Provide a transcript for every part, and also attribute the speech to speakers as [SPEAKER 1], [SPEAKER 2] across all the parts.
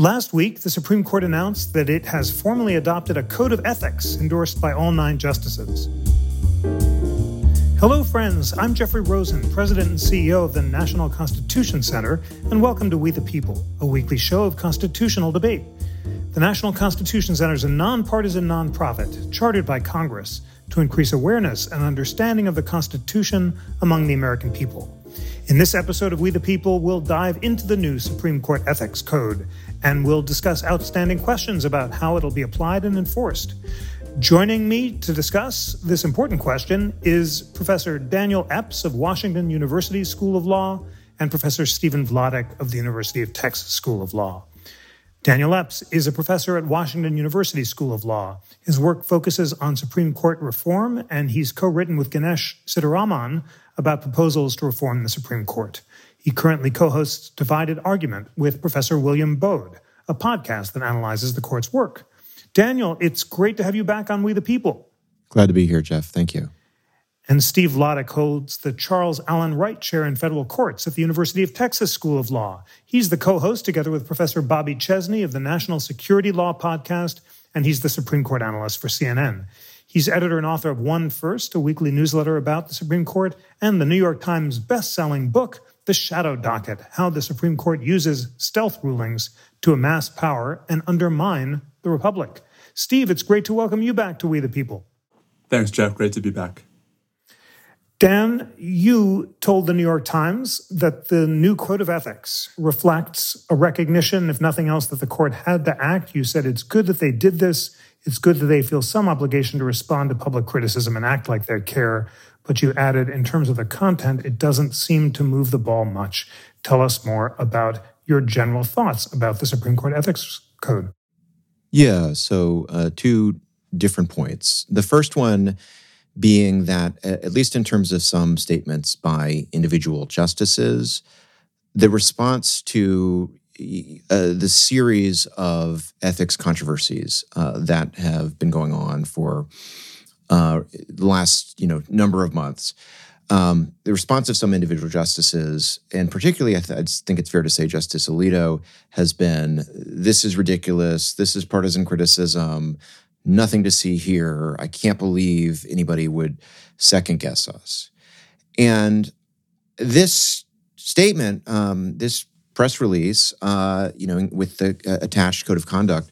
[SPEAKER 1] Last week, the Supreme Court announced that it has formally adopted a code of ethics endorsed by all nine justices. Hello, friends. I'm Jeffrey Rosen, President and CEO of the National Constitution Center, and welcome to We the People, a weekly show of constitutional debate. The National Constitution Center is a nonpartisan nonprofit chartered by Congress to increase awareness and understanding of the Constitution among the American people. In this episode of We the People, we'll dive into the new Supreme Court Ethics Code and we'll discuss outstanding questions about how it'll be applied and enforced. Joining me to discuss this important question is Professor Daniel Epps of Washington University School of Law and Professor Stephen Vladeck of the University of Texas School of Law. Daniel Epps is a professor at Washington University School of Law. His work focuses on Supreme Court reform, and he's co written with Ganesh Sitaraman about proposals to reform the Supreme Court. He currently co hosts Divided Argument with Professor William Baude, a podcast that analyzes the court's work. Daniel, it's great to have you back on We the People.
[SPEAKER 2] Glad to be here, Jeff. Thank you.
[SPEAKER 1] And Steve Vladeck holds the Charles Alan Wright Chair in Federal Courts at the University of Texas School of Law. He's the co host, together with Professor Bobby Chesney of the National Security Law podcast, and he's the Supreme Court analyst for CNN. He's editor and author of One First, a weekly newsletter about the Supreme Court, and the New York Times best-selling book, The Shadow Docket How the Supreme Court Uses Stealth Rulings to Amass Power and Undermine the Republic. Steve, it's great to welcome you back to We the People.
[SPEAKER 3] Thanks, Jeff. Great to be back.
[SPEAKER 1] Dan, you told the New York Times that the new code of ethics reflects a recognition, if nothing else, that the court had to act. You said it's good that they did this. It's good that they feel some obligation to respond to public criticism and act like they care. But you added, in terms of the content, it doesn't seem to move the ball much. Tell us more about your general thoughts about the Supreme Court Ethics Code.
[SPEAKER 2] Yeah, so uh, two different points. The first one being that, at least in terms of some statements by individual justices, the response to uh, the series of ethics controversies uh, that have been going on for uh, the last you know number of months. Um, the response of some individual justices, and particularly, I, th- I think it's fair to say, Justice Alito has been: "This is ridiculous. This is partisan criticism nothing to see here. I can't believe anybody would second guess us. And this statement, um, this press release, uh, you know, with the uh, attached code of conduct,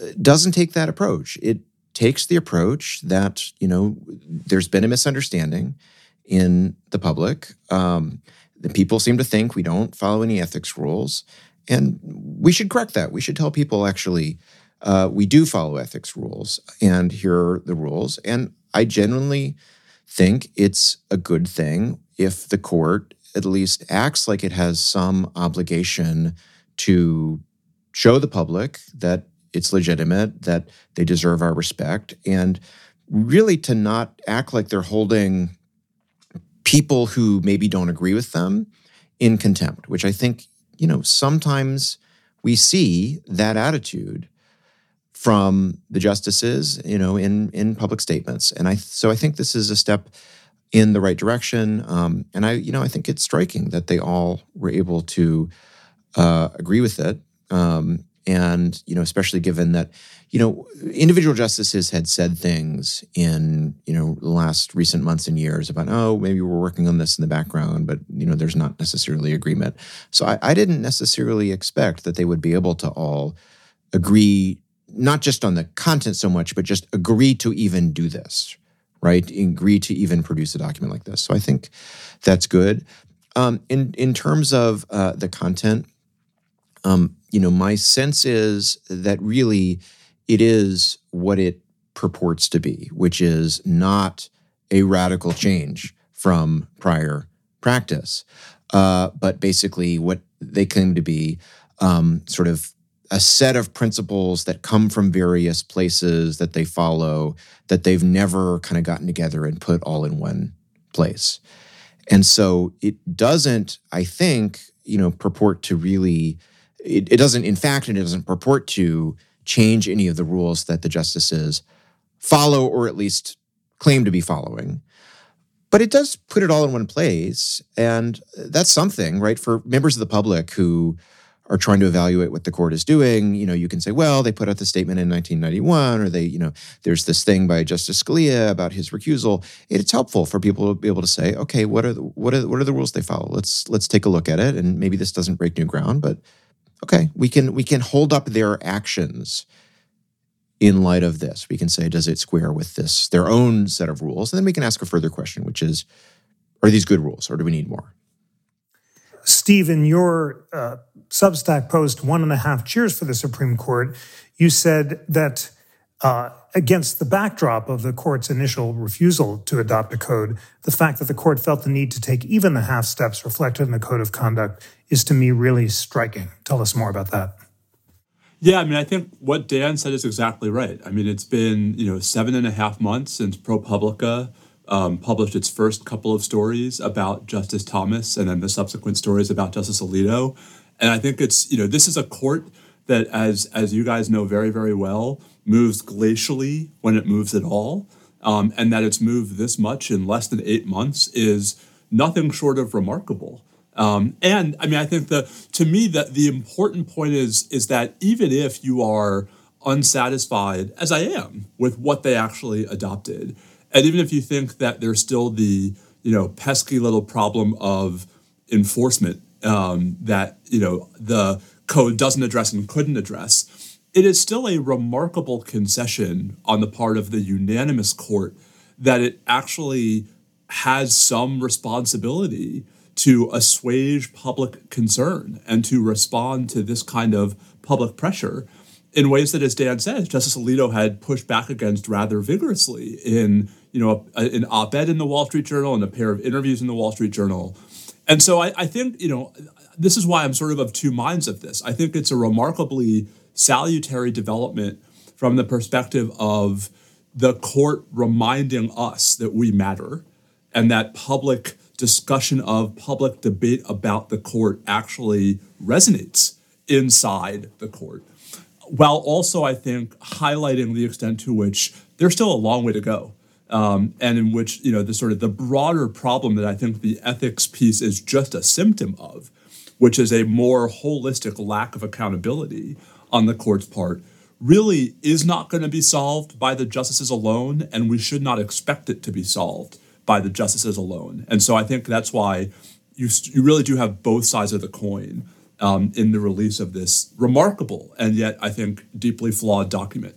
[SPEAKER 2] uh, doesn't take that approach. It takes the approach that you know there's been a misunderstanding in the public. Um, the people seem to think we don't follow any ethics rules, and we should correct that. We should tell people actually uh, we do follow ethics rules, and here are the rules. And I genuinely think it's a good thing if the court at least acts like it has some obligation to show the public that it's legitimate, that they deserve our respect, and really to not act like they're holding people who maybe don't agree with them in contempt, which I think, you know, sometimes we see that attitude from the justices, you know, in in public statements. And I so I think this is a step in the right direction. Um, and I, you know, I think it's striking that they all were able to uh, agree with it. Um, and you know, especially given that you know individual justices had said things in you know the last recent months and years about oh maybe we're working on this in the background, but you know there's not necessarily agreement. So I, I didn't necessarily expect that they would be able to all agree not just on the content so much, but just agree to even do this, right? Agree to even produce a document like this. So I think that's good. Um, in in terms of uh, the content, um, you know, my sense is that really it is what it purports to be, which is not a radical change from prior practice, uh, but basically what they claim to be um, sort of a set of principles that come from various places that they follow that they've never kind of gotten together and put all in one place. And so it doesn't, I think, you know, purport to really, it, it doesn't, in fact, it doesn't purport to change any of the rules that the justices follow or at least claim to be following. But it does put it all in one place. And that's something, right? For members of the public who are trying to evaluate what the court is doing, you know, you can say, well, they put out the statement in 1991, or they, you know, there's this thing by Justice Scalia about his recusal. It's helpful for people to be able to say, okay, what are the, what are what are the rules they follow? Let's let's take a look at it, and maybe this doesn't break new ground, but okay, we can we can hold up their actions in light of this. We can say, does it square with this their own set of rules? And then we can ask a further question, which is, are these good rules, or do we need more?
[SPEAKER 1] Steve, in your uh, Substack post, One and a Half Cheers for the Supreme Court, you said that uh, against the backdrop of the court's initial refusal to adopt a code, the fact that the court felt the need to take even the half steps reflected in the code of conduct is to me really striking. Tell us more about that.
[SPEAKER 3] Yeah, I mean, I think what Dan said is exactly right. I mean, it's been you know seven and a half months since ProPublica um, published its first couple of stories about Justice Thomas and then the subsequent stories about Justice Alito. And I think it's, you know, this is a court that, as, as you guys know very, very well, moves glacially when it moves at all. Um, and that it's moved this much in less than eight months is nothing short of remarkable. Um, and I mean, I think the to me that the important point is is that even if you are unsatisfied, as I am, with what they actually adopted, and even if you think that there's still the you know pesky little problem of enforcement um, that you know the code doesn't address and couldn't address, it is still a remarkable concession on the part of the unanimous court that it actually has some responsibility to assuage public concern and to respond to this kind of public pressure in ways that, as Dan says, Justice Alito had pushed back against rather vigorously in you know a, an op-ed in the Wall Street Journal and a pair of interviews in the Wall Street Journal. And so I, I think you know this is why I'm sort of of two minds of this. I think it's a remarkably salutary development from the perspective of the court reminding us that we matter and that public discussion of public debate about the court actually resonates inside the court while also, I think, highlighting the extent to which there's still a long way to go. Um, and in which, you know, the sort of the broader problem that I think the ethics piece is just a symptom of, which is a more holistic lack of accountability on the court's part, really is not going to be solved by the justices alone, and we should not expect it to be solved by the justices alone. And so I think that's why you, you really do have both sides of the coin um, in the release of this remarkable and yet, I think, deeply flawed document.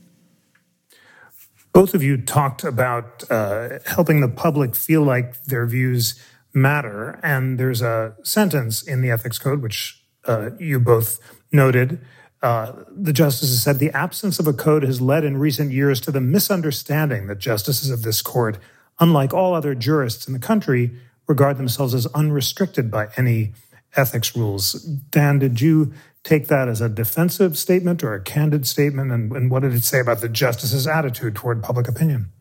[SPEAKER 1] Both of you talked about uh, helping the public feel like their views matter. And there's a sentence in the Ethics Code, which uh, you both noted. Uh, the justices said the absence of a code has led in recent years to the misunderstanding that justices of this court, unlike all other jurists in the country, regard themselves as unrestricted by any ethics rules. Dan, did you take that as a defensive statement or a candid statement? And, and what did it say about the justice's attitude toward public opinion?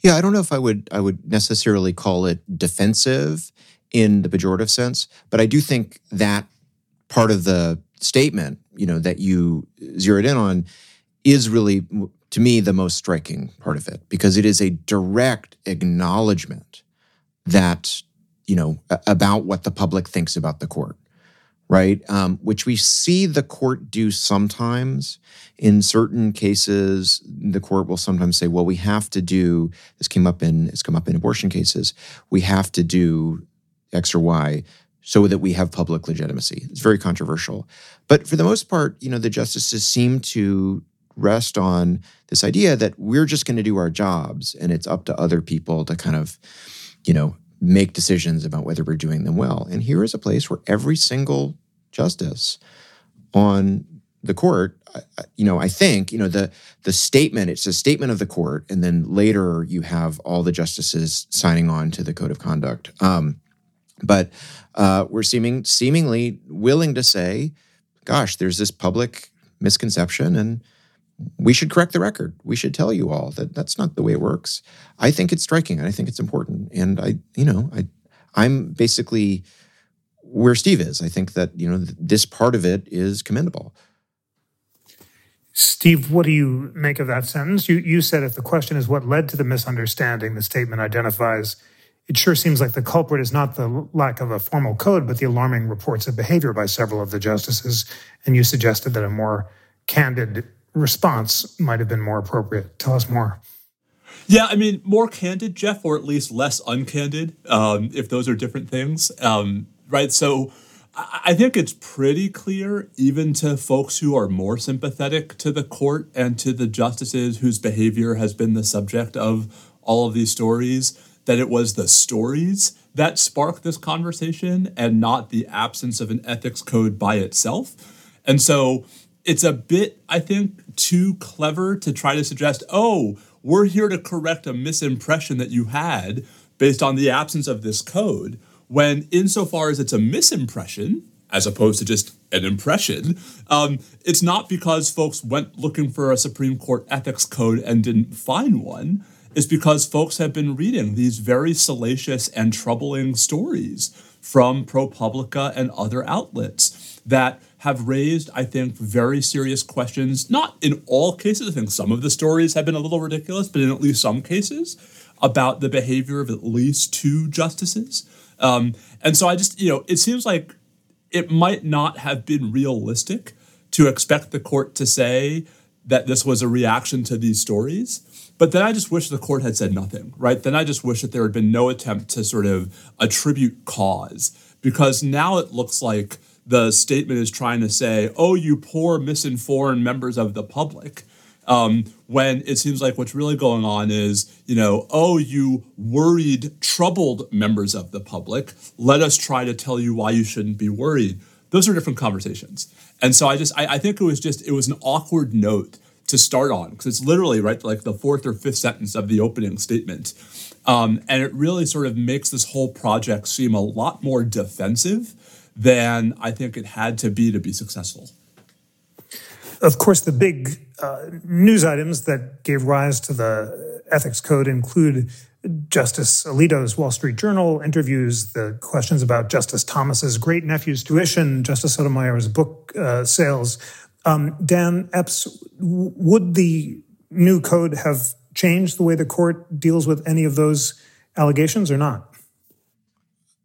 [SPEAKER 2] Yeah, I don't know if I would I would necessarily call it defensive in the pejorative sense, but I do think that part of the statement, you know, that you zeroed in on is really to me the most striking part of it because it is a direct acknowledgement that you know, about what the public thinks about the court, right? Um, which we see the court do sometimes. In certain cases, the court will sometimes say, "Well, we have to do." This came up in it's come up in abortion cases. We have to do X or Y so that we have public legitimacy. It's very controversial, but for the most part, you know, the justices seem to rest on this idea that we're just going to do our jobs, and it's up to other people to kind of, you know, make decisions about whether we're doing them well. And here is a place where every single justice on the court, you know, I think, you know, the the statement, it's a statement of the court, and then later you have all the justices signing on to the code of conduct. Um, but uh, we're seeming seemingly willing to say, gosh, there's this public misconception, and we should correct the record. We should tell you all that that's not the way it works. I think it's striking and I think it's important. And I, you know, I, I'm basically where Steve is. I think that, you know, this part of it is commendable.
[SPEAKER 1] Steve, what do you make of that sentence? You, you said if the question is what led to the misunderstanding, the statement identifies it sure seems like the culprit is not the lack of a formal code, but the alarming reports of behavior by several of the justices. And you suggested that a more candid response might have been more appropriate. Tell us more.
[SPEAKER 3] Yeah, I mean, more candid, Jeff, or at least less uncandid, um, if those are different things. Um, right. So I think it's pretty clear, even to folks who are more sympathetic to the court and to the justices whose behavior has been the subject of all of these stories, that it was the stories that sparked this conversation and not the absence of an ethics code by itself. And so it's a bit, I think, too clever to try to suggest, oh, we're here to correct a misimpression that you had based on the absence of this code. When, insofar as it's a misimpression, as opposed to just an impression, um, it's not because folks went looking for a Supreme Court ethics code and didn't find one It's because folks have been reading these very salacious and troubling stories from ProPublica and other outlets that have raised, I think, very serious questions. Not in all cases, I think some of the stories have been a little ridiculous, but in at least some cases, about the behavior of at least two justices. Um, and so I just, you know, it seems like it might not have been realistic to expect the court to say that this was a reaction to these stories. But then I just wish the court had said nothing, right? Then I just wish that there had been no attempt to sort of attribute cause, because now it looks like the statement is trying to say, oh, you poor misinformed members of the public. Um, when it seems like what's really going on is, you know, oh, you worried, troubled members of the public. Let us try to tell you why you shouldn't be worried. Those are different conversations. And so I just, I, I think it was just, it was an awkward note to start on because it's literally right like the fourth or fifth sentence of the opening statement um, and it really sort of makes this whole project seem a lot more defensive than i think it had to be to be successful
[SPEAKER 1] of course the big uh, news items that gave rise to the ethics code include Justice Alito's Wall Street Journal interviews, the questions about Justice Thomas's great nephew's tuition, Justice Sotomayor's book uh, sales, um, Dan Epps, would the new code have changed the way the court deals with any of those allegations or not?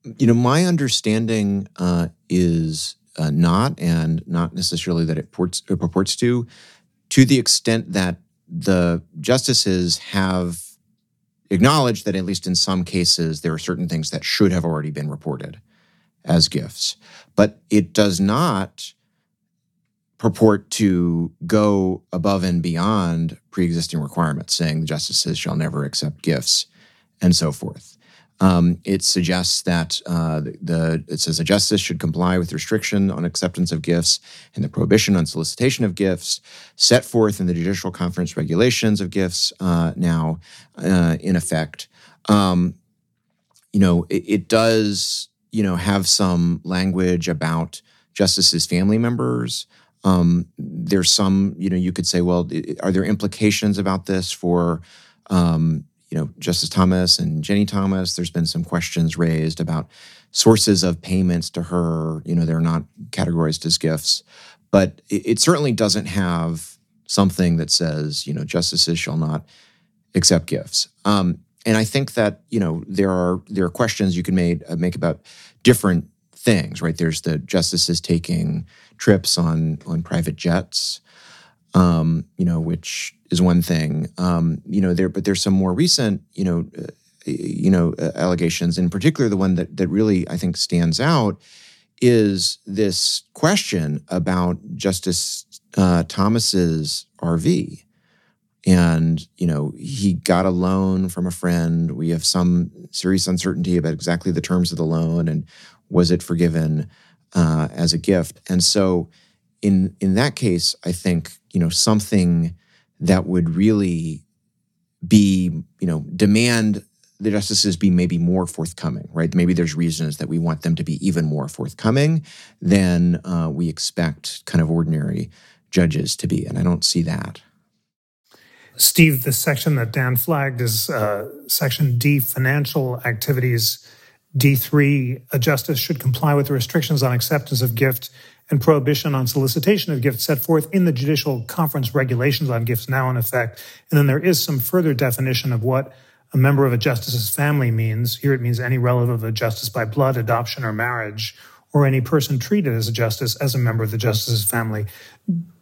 [SPEAKER 2] You know, my understanding uh, is uh, not, and not necessarily that it, ports, it purports to, to the extent that the justices have acknowledged that, at least in some cases, there are certain things that should have already been reported as gifts. But it does not purport to go above and beyond pre-existing requirements, saying the justices shall never accept gifts and so forth. Um, it suggests that uh, the, it says a justice should comply with restriction on acceptance of gifts and the prohibition on solicitation of gifts set forth in the judicial conference regulations of gifts uh, now uh, in effect. Um, you know, it, it, does you know have some language about justices' family members. Um, there's some, you know, you could say, well, are there implications about this for, um, you know, Justice Thomas and Ginni Thomas? There's been some questions raised about sources of payments to her. You know, they're not categorized as gifts, but it, it certainly doesn't have something that says, you know, justices shall not accept gifts. Um, and I think that you know there are there are questions you can make uh, make about different things, right? There's the justices taking trips on on private jets, um, you know, which is one thing. Um, you know, there, but there's some more recent, you know, uh, you know, uh, allegations. In particular, the one that that really I think stands out is this question about Justice uh, Thomas's RV. And, you know, he got a loan from a friend. We have some serious uncertainty about exactly the terms of the loan and was it forgiven uh, as a gift? And so, in in that case, I think you know something that would really be you know demand the justices be maybe more forthcoming, right? Maybe there's reasons that we want them to be even more forthcoming than uh, we expect kind of ordinary judges to be, and I don't see that.
[SPEAKER 1] Steve, the section that Dan flagged is uh, section D, financial activities D3, a justice should comply with the restrictions on acceptance of gift and prohibition on solicitation of gifts set forth in the judicial conference regulations on gifts now in effect. And then there is some further definition of what a member of a justice's family means. Here it means any relative of a justice by blood, adoption, or marriage, or any person treated as a justice as a member of the justice's family.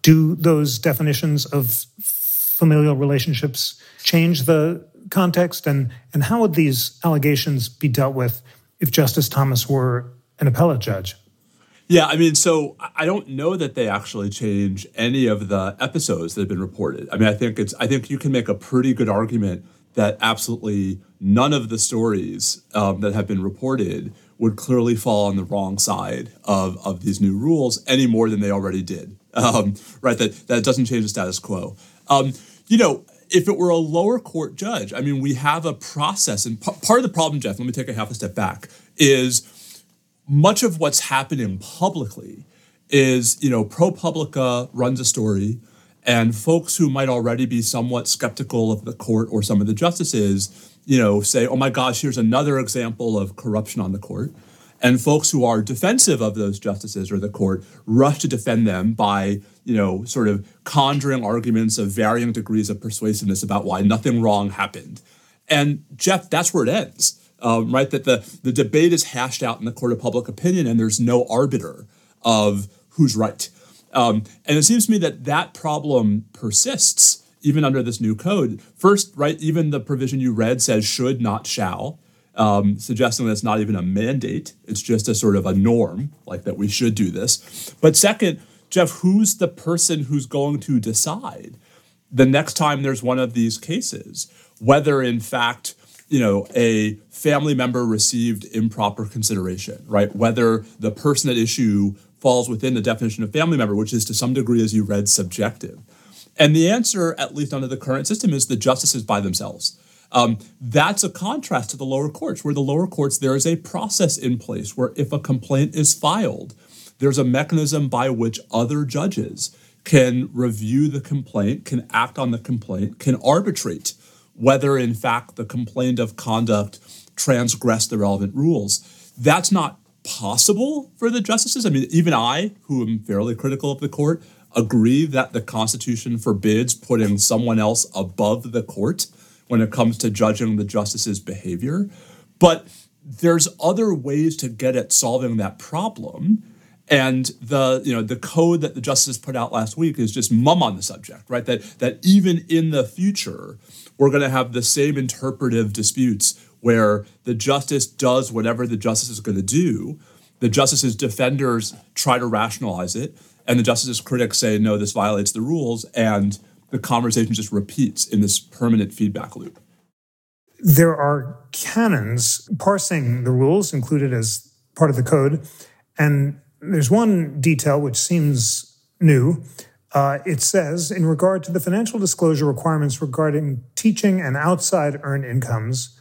[SPEAKER 1] Do those definitions of familial relationships change the context? And, and how would these allegations be dealt with if Justice Thomas were an appellate judge?
[SPEAKER 3] Yeah, I mean, so I don't know that they actually change any of the episodes that have been reported. I mean, I think it's I think you can make a pretty good argument that absolutely none of the stories um, that have been reported would clearly fall on the wrong side of, of these new rules any more than they already did. Um, right, that that doesn't change the status quo. Um, you know, if it were a lower court judge, I mean, we have a process, and p- part of the problem, Jeff. Let me take a half a step back. Is much of what's happening publicly is, you know, ProPublica runs a story, and folks who might already be somewhat skeptical of the court or some of the justices, you know, say, oh my gosh, here's another example of corruption on the court. And folks who are defensive of those justices or the court rush to defend them by, you know, sort of conjuring arguments of varying degrees of persuasiveness about why nothing wrong happened. And Jeff, that's where it ends um, right? That the, the debate is hashed out in the court of public opinion and there's no arbiter of who's right. Um, and it seems to me that that problem persists even under this new code. First, right, even the provision you read says should, not shall, um, suggesting that it's not even a mandate. It's just a sort of a norm, like that we should do this. But second, Jeff, who's the person who's going to decide the next time there's one of these cases? Whether, in fact, you know, a family member received improper consideration, right? Whether the person at issue falls within the definition of family member, which is to some degree, as you read, subjective. And the answer, at least under the current system, is the justices by themselves. Um, that's a contrast to the lower courts, where the lower courts, there is a process in place where if a complaint is filed, there's a mechanism by which other judges can review the complaint, can act on the complaint, can arbitrate whether in fact the complaint of conduct transgressed the relevant rules. That's not possible for the justices. I mean, even I, who am fairly critical of the court, agree that the Constitution forbids putting someone else above the court when it comes to judging the justice's behavior. But there's other ways to get at solving that problem. And the you know the code that the justices put out last week is just mum on the subject, right? That that even in the future, we're going to have the same interpretive disputes where the justice does whatever the justice is going to do. The justice's defenders try to rationalize it, and the justice's critics say, no, this violates the rules, and the conversation just repeats in this permanent feedback loop.
[SPEAKER 1] There are canons parsing the rules included as part of the code, and there's one detail which seems new. Uh, it says, in regard to the financial disclosure requirements regarding teaching and outside earned incomes,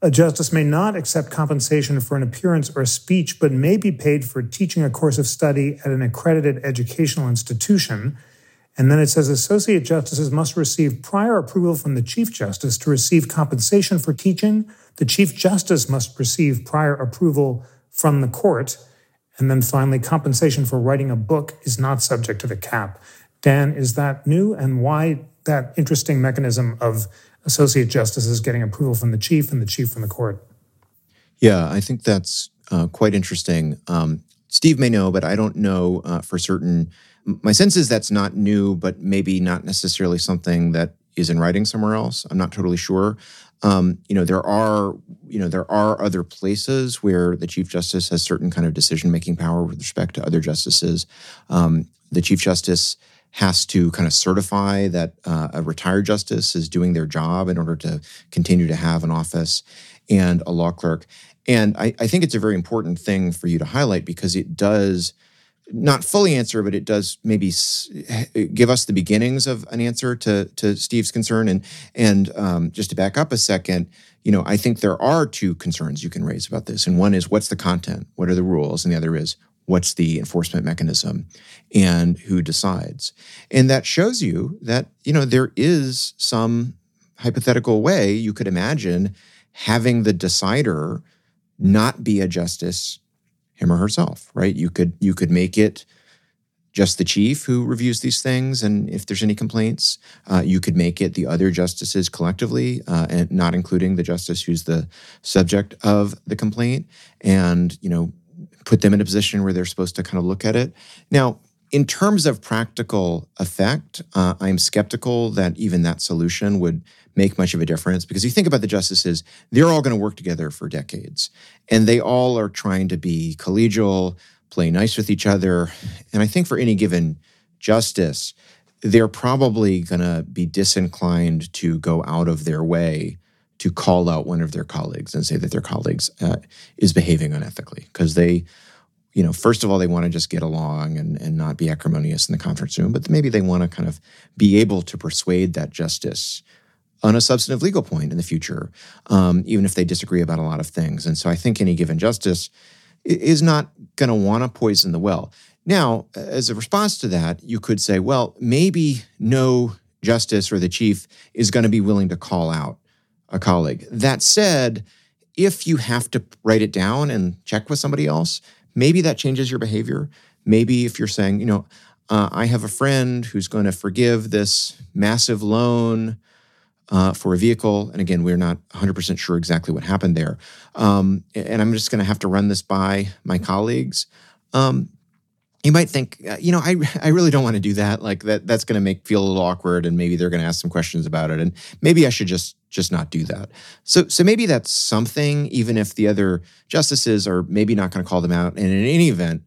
[SPEAKER 1] a justice may not accept compensation for an appearance or a speech, but may be paid for teaching a course of study at an accredited educational institution. And then it says associate justices must receive prior approval from the Chief Justice to receive compensation for teaching. The Chief Justice must receive prior approval from the court. And then finally, compensation for writing a book is not subject to the cap. Dan, is that new? And why that interesting mechanism of associate justices getting approval from the chief and the chief from the court?
[SPEAKER 2] Yeah, I think that's uh, quite interesting. Um, Steve may know, but I don't know uh, for certain. My sense is that's not new, but maybe not necessarily something that is in writing somewhere else. I'm not totally sure. Um, you know, there are you know there are other places where the chief justice has certain kind of decision making power with respect to other justices. Um, the chief justice has to kind of certify that uh, a retired justice is doing their job in order to continue to have an office and a law clerk. And I, I think it's a very important thing for you to highlight because it does not fully answer, but it does maybe give us the beginnings of an answer to to Steve's concern. And and um, just to back up a second, you know, I think there are two concerns you can raise about this, and one is what's the content, what are the rules, and the other is what's the enforcement mechanism, and who decides. And that shows you that you know there is some hypothetical way you could imagine having the decider not be a justice him or herself, right? You could you could make it just the chief who reviews these things, and if there's any complaints, uh, you could make it the other justices collectively, uh, and not including the justice who's the subject of the complaint, and you know, put them in a position where they're supposed to kind of look at it. Now, in terms of practical effect, uh, I'm skeptical that even that solution would make much of a difference because you think about the justices, they're all going to work together for decades, and they all are trying to be collegial play nice with each other. And I think for any given justice, they're probably going to be disinclined to go out of their way to call out one of their colleagues and say that their colleagues uh, is behaving unethically because they you know first of all they want to just get along and, and not be acrimonious in the conference room but maybe they want to kind of be able to persuade that justice on a substantive legal point in the future um, even if they disagree about a lot of things and so i think any given justice is not going to want to poison the well. Now, as a response to that, you could say, well, maybe no justice or the chief is going to be willing to call out a colleague. That said, if you have to write it down and check with somebody else, maybe that changes your behavior. Maybe if you're saying, you know, uh, I have a friend who's going to forgive this massive loan uh, for a vehicle. And again, we're not 100% sure exactly what happened there. Um, and I'm just going to have to run this by my colleagues. Um, you might think, uh, you know, I, I really don't want to do that. Like that, that's going to make feel a little awkward, and maybe they're going to ask some questions about it, and maybe I should just just not do that. So, so maybe that's something, even if the other justices are maybe not going to call them out. And in any event,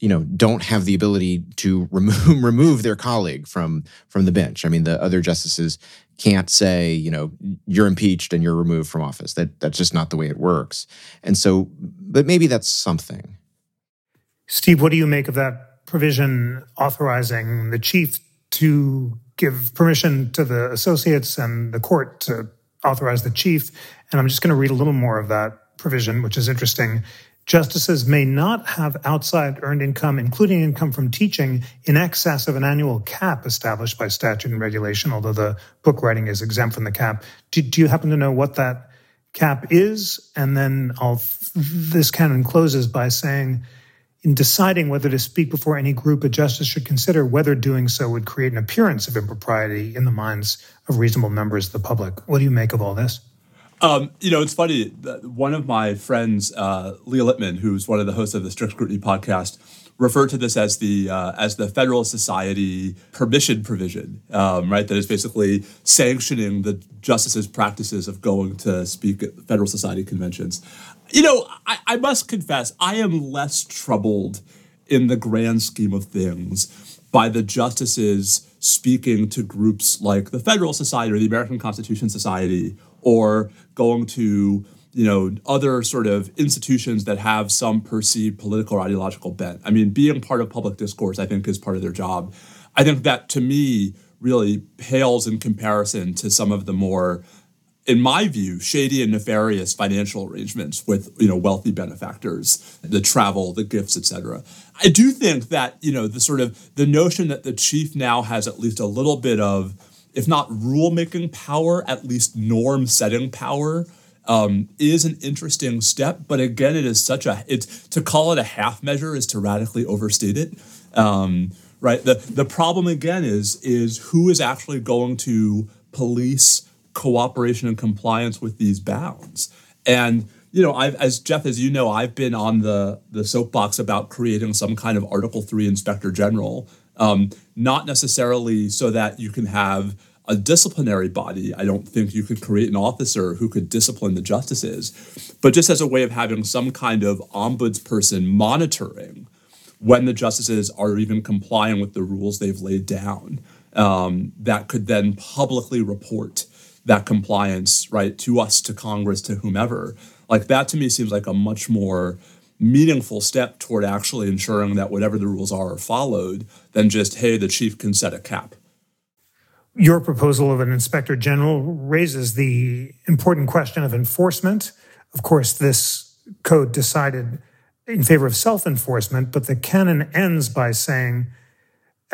[SPEAKER 2] you know don't have the ability to remove remove their colleague from from the bench. I mean, the other justices can't say, you know, you're impeached and you're removed from office. That that's just not the way it works. And so, but maybe that's something.
[SPEAKER 1] Steve, what do you make of that provision authorizing the chief to give permission to the associates and the court to authorize the chief? And I'm just going to read a little more of that provision, which is interesting. Justices may not have outside earned income, including income from teaching, in excess of an annual cap established by statute and regulation, although the book writing is exempt from the cap. Do, do you happen to know what that cap is? And then I'll, this canon closes by saying, in deciding whether to speak before any group, a justice should consider whether doing so would create an appearance of impropriety in the minds of reasonable members of the public. What do you make of all this?
[SPEAKER 3] Um, you know, it's funny. One of my friends, uh, Leah Litman, who's one of the hosts of the Strict Scrutiny podcast, referred to this as the uh, as the Federalist Society permission provision, um, right? That is basically sanctioning the justices' practices of going to speak at Federalist Society conventions. You know, I, I must confess, I am less troubled in the grand scheme of things by the justices speaking to groups like the Federalist Society or the American Constitution Society or going to you know other sort of institutions that have some perceived political or ideological bent. I mean, being part of public discourse, I think, is part of their job. I think that to me really pales in comparison to some of the more in my view, shady and nefarious financial arrangements with you know wealthy benefactors, the travel, the gifts, etc. I do think that you know the sort of the notion that the chief now has at least a little bit of if not rule making power, at least norm setting power, um, is an interesting step. But again, it is such a it's to call it a half measure is to radically overstate it. Um, right. The the problem again is is who is actually going to police cooperation and compliance with these bounds and you know, I've, as Jeff, as you know, I've been on the the soapbox about creating some kind of Article Three Inspector General um, not necessarily so that you can have a disciplinary body. I don't think you could create an officer who could discipline the justices, but just as a way of having some kind of ombudsperson monitoring when the justices are even complying with the rules they've laid down. Um, that could then publicly report that compliance right to us, to Congress, to whomever. Like that to me seems like a much more meaningful step toward actually ensuring that whatever the rules are are followed than just, hey, the chief can set a cap.
[SPEAKER 1] Your proposal of an inspector general raises the important question of enforcement. Of course, this code decided in favor of self enforcement, but the canon ends by saying,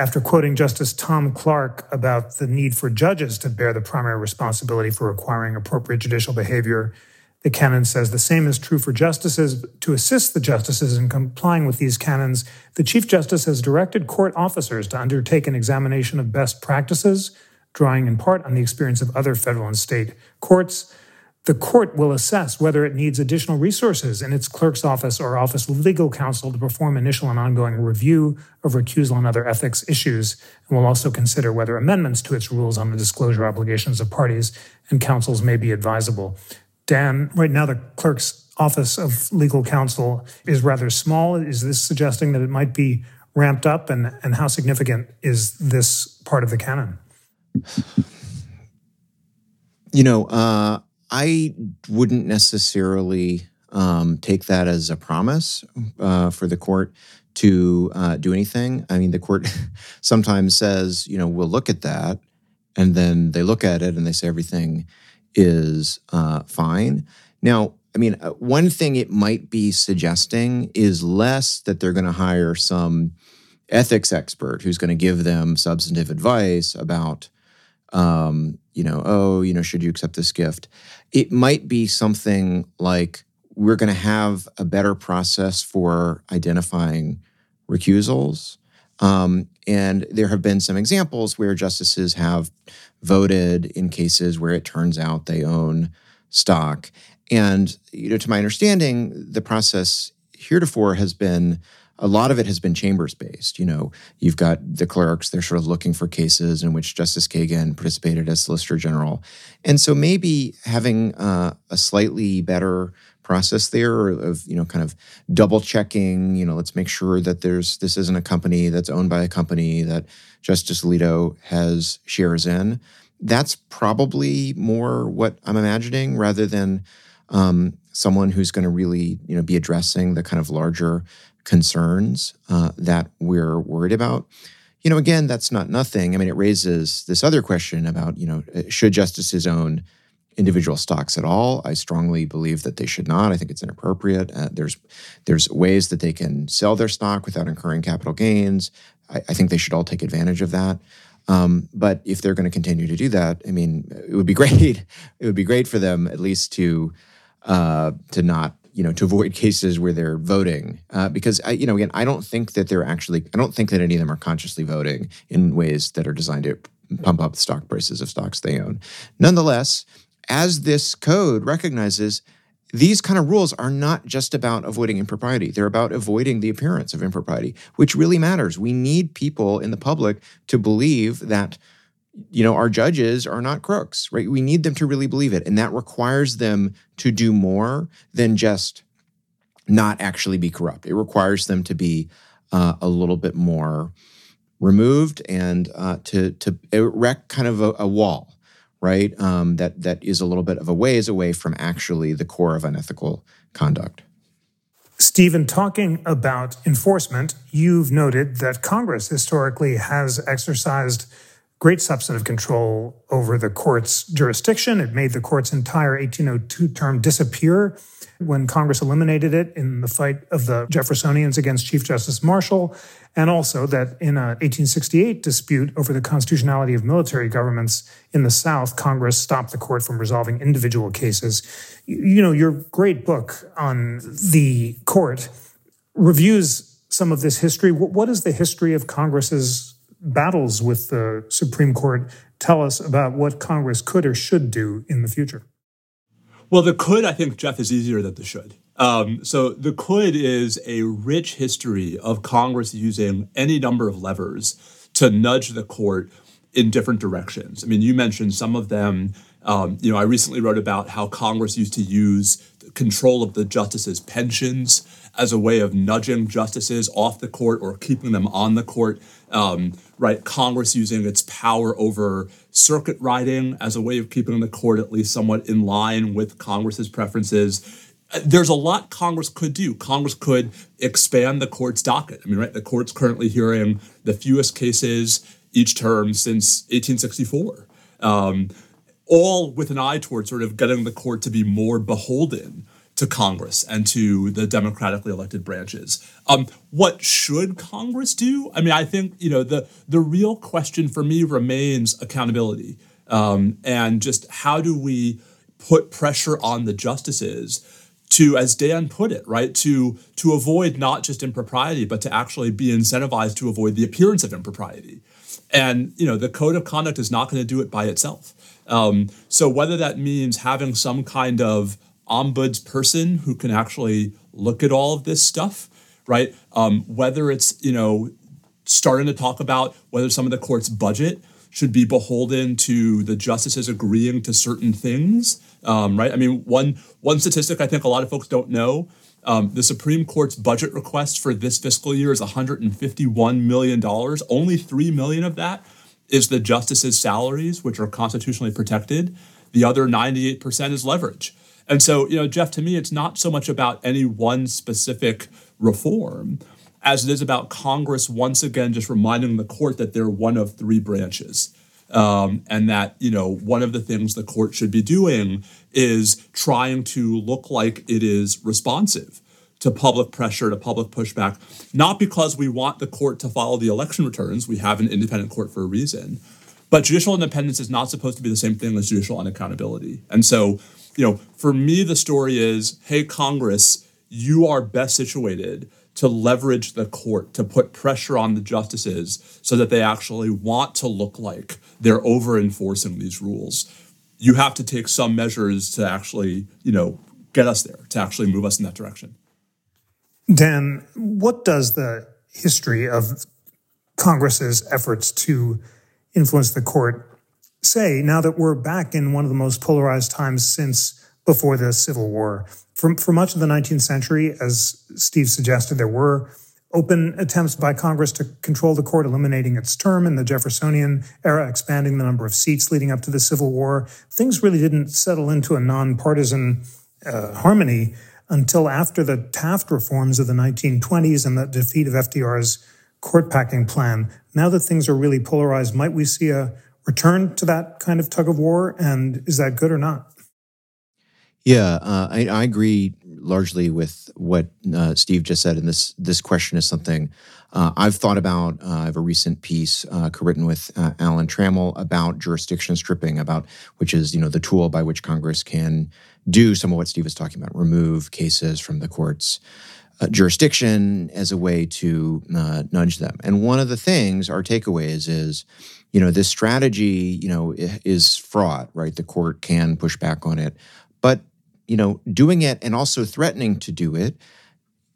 [SPEAKER 1] after quoting Justice Tom Clark about the need for judges to bear the primary responsibility for requiring appropriate judicial behavior, The canon says the same is true for justices. To assist the justices in complying with these canons, the Chief Justice has directed court officers to undertake an examination of best practices, drawing in part on the experience of other federal and state courts. The court will assess whether it needs additional resources in its clerk's office or office legal counsel to perform initial and ongoing review of recusal and other ethics issues, and will also consider whether amendments to its rules on the disclosure obligations of parties and counsels may be advisable. Dan, right now the clerk's office of legal counsel is rather small. Is this suggesting that it might be ramped up? And, and how significant is this part of the canon?
[SPEAKER 2] You know, uh, I wouldn't necessarily um, take that as a promise uh, for the court to uh, do anything. I mean, the court sometimes says, you know, we'll look at that, and then they look at it and they say everything is uh, fine. Now, I mean, uh, one thing it might be suggesting is less that they're going to hire some ethics expert who's going to give them substantive advice about, um, you know, oh, you know, should you accept this gift? It might be something like we're going to have a better process for identifying recusals. Um, and there have been some examples where justices have voted in cases where it turns out they own stock. And you know, to my understanding, the process heretofore has been a lot of it has been chambers based. You know, you've got the clerks, they're sort of looking for cases in which Justice Kagan participated as Solicitor General. And so maybe having uh, a slightly better process there of, you know, kind of double checking, you know, let's make sure that there's this isn't a company that's owned by a company that Justice Alito has shares in. That's probably more what I'm imagining rather than um, someone who's going to really, you know, be addressing the kind of larger concerns uh, that we're worried about. You know, again, that's not nothing. I mean, it raises this other question about, you know, uh, should justices own individual stocks at all? I strongly believe that they should not. I think it's inappropriate. Uh, there's there's ways that they can sell their stock without incurring capital gains. I, I think they should all take advantage of that. Um, but if they're going to continue to do that, I mean, it would be great. It would be great for them at least to uh, to not you know to avoid cases where they're voting uh, because I, you know again I don't think that they're actually I don't think that any of them are consciously voting in ways that are designed to pump up the stock prices of stocks they own. Nonetheless, as this code recognizes, these kind of rules are not just about avoiding impropriety. They're about avoiding the appearance of impropriety, which really matters. We need people in the public to believe that you know our judges are not crooks, right? We need them to really believe it, and that requires them to do more than just not actually be corrupt. It requires them to be uh, a little bit more removed and uh, to to erect kind of a, a wall right? Um, that that is a little bit of a ways away from actually the core of unethical conduct.
[SPEAKER 1] Stephen, talking about enforcement, you've noted that Congress historically has exercised great substantive control over the court's jurisdiction. It made the court's entire 1802 term disappear when Congress eliminated it in the fight of the Jeffersonians against Chief Justice Marshall, and also that in a 1868 dispute over the constitutionality of military governments in the South, Congress stopped the court from resolving individual cases. You know, your great book on the court reviews some of this history. What is the history of Congress's battles with the Supreme Court tell us about what Congress could or should do in the future?
[SPEAKER 3] Well, the could, I think, Jeff, is easier than the should. Um, so the could is a rich history of Congress using any number of levers to nudge the court in different directions. I mean, you mentioned some of them. Um, you know, I recently wrote about how Congress used to use control of the justices' pensions as a way of nudging justices off the court or keeping them on the court. Um, right, Congress using its power over circuit riding as a way of keeping the court at least somewhat in line with Congress's preferences. There's a lot Congress could do. Congress could expand the court's docket. I mean, right, the court's currently hearing the fewest cases each term since 1864. Um, all with an eye toward sort of getting the court to be more beholden to Congress and to the democratically elected branches. Um, what should Congress do? I mean, I think you know the the real question for me remains accountability um, and just how do we put pressure on the justices to, as Dan put it, right, to to avoid not just impropriety, but to actually be incentivized to avoid the appearance of impropriety. And you know, the code of conduct is not going to do it by itself. Um, so whether that means having some kind of ombuds person who can actually look at all of this stuff, right? Um, whether it's you know starting to talk about whether some of the court's budget should be beholden to the justices agreeing to certain things, um, right? I mean, one one statistic I think a lot of folks don't know. Um, the Supreme Court's budget request for this fiscal year is 151 million dollars. Only three million of that is the justices' salaries, which are constitutionally protected. The other 98% is leverage. And so, you know, Jeff, to me, it's not so much about any one specific reform as it is about Congress once again just reminding the court that they're one of three branches. Um, and that you know one of the things the court should be doing is trying to look like it is responsive to public pressure to public pushback not because we want the court to follow the election returns. We have an independent court for a reason. But judicial independence is not supposed to be the same thing as judicial unaccountability. And so you know for me the story is hey congress you are best situated to leverage the court to put pressure on the justices so that they actually want to look like they're over enforcing these rules. You have to take some measures to actually you know get us there to actually move us in that direction.
[SPEAKER 1] Dan what does the history of congress's efforts to influence the court say now that we're back in one of the most polarized times since before the civil war for, for much of the 19th century, as Steve suggested, there were open attempts by Congress to control the court, eliminating its term in the Jeffersonian era, expanding the number of seats leading up to the Civil War. Things really didn't settle into a nonpartisan uh, harmony until after the Taft reforms of the 1920s and the defeat of FDR's court packing plan. Now that things are really polarized, might we see a return to that kind of tug of war? And is that good or not?
[SPEAKER 2] Yeah, uh, I, I, agree largely with what uh, Steve just said, and this this question is something uh, I've thought about. Uh, I have a recent piece uh, co-written with uh, Alan Trammell about jurisdiction stripping, about which is you know the tool by which Congress can do some of what Steve was talking about, remove cases from the courts. Jurisdiction as a way to nudge them, and one of the things our takeaways is, you know, this strategy, you know, is fraught. Right, the court can push back on it, but you know, doing it and also threatening to do it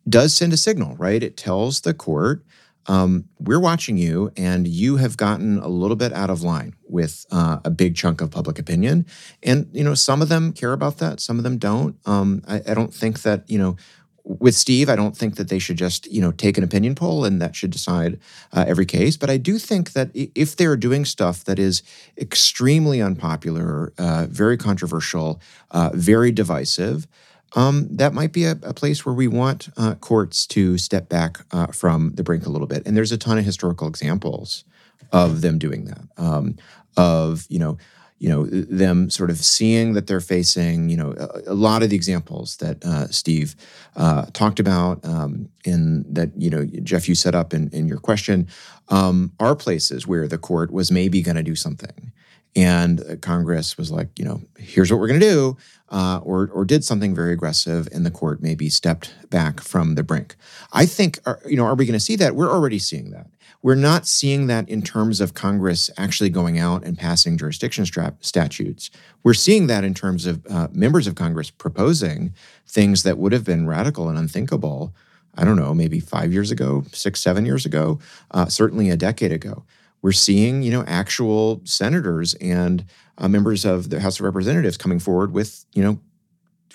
[SPEAKER 2] does send a signal, right? It tells the court, um, we're watching you, and you have gotten a little bit out of line with uh, a big chunk of public opinion. And you know, some of them care about that, some of them don't. Um, I, I don't think that you know with Steve, I don't think that they should just you know take an opinion poll and that should decide uh, every case. But I do think that if they're doing stuff that is extremely unpopular, uh, very controversial, uh, very divisive, um, that might be a, a, place where we want uh, courts to step back uh, from the brink a little bit. And there's a ton of historical examples of them doing that. Um, of you know you know them sort of seeing that they're facing you know a, a lot of the examples that uh, Steve uh, talked about um, in that you know Jeff you set up in, in your question um, are places where the court was maybe going to do something and Congress was like you know here's what we're going to do uh, or or did something very aggressive and the court maybe stepped back from the brink. I think uh, you know are we going to see that we're already seeing that we're not seeing that in terms of Congress actually going out and passing jurisdiction strap statutes. We're seeing that in terms of uh, members of Congress proposing things that would have been radical and unthinkable. I don't know, maybe five years ago, six, seven years ago, uh, certainly a decade ago. We're seeing, you know, actual senators and uh, members of the House of Representatives coming forward with, you know,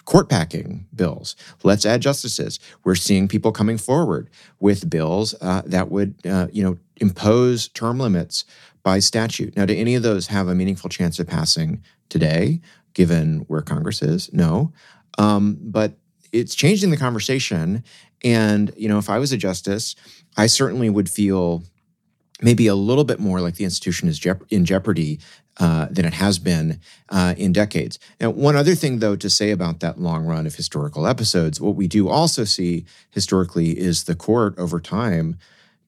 [SPEAKER 2] court packing bills. Let's add justices. We're seeing people coming forward with bills uh, that would, uh, you know, impose term limits by statute. Now, do any of those have a meaningful chance of passing today, given where Congress is? No, um, but it's changing the conversation. And you know, if I was a justice, I certainly would feel maybe a little bit more like the institution is in jeopardy uh, than it has been uh, in decades. Now, one other thing, though, to say about that long run of historical episodes, what we do also see historically is the court over time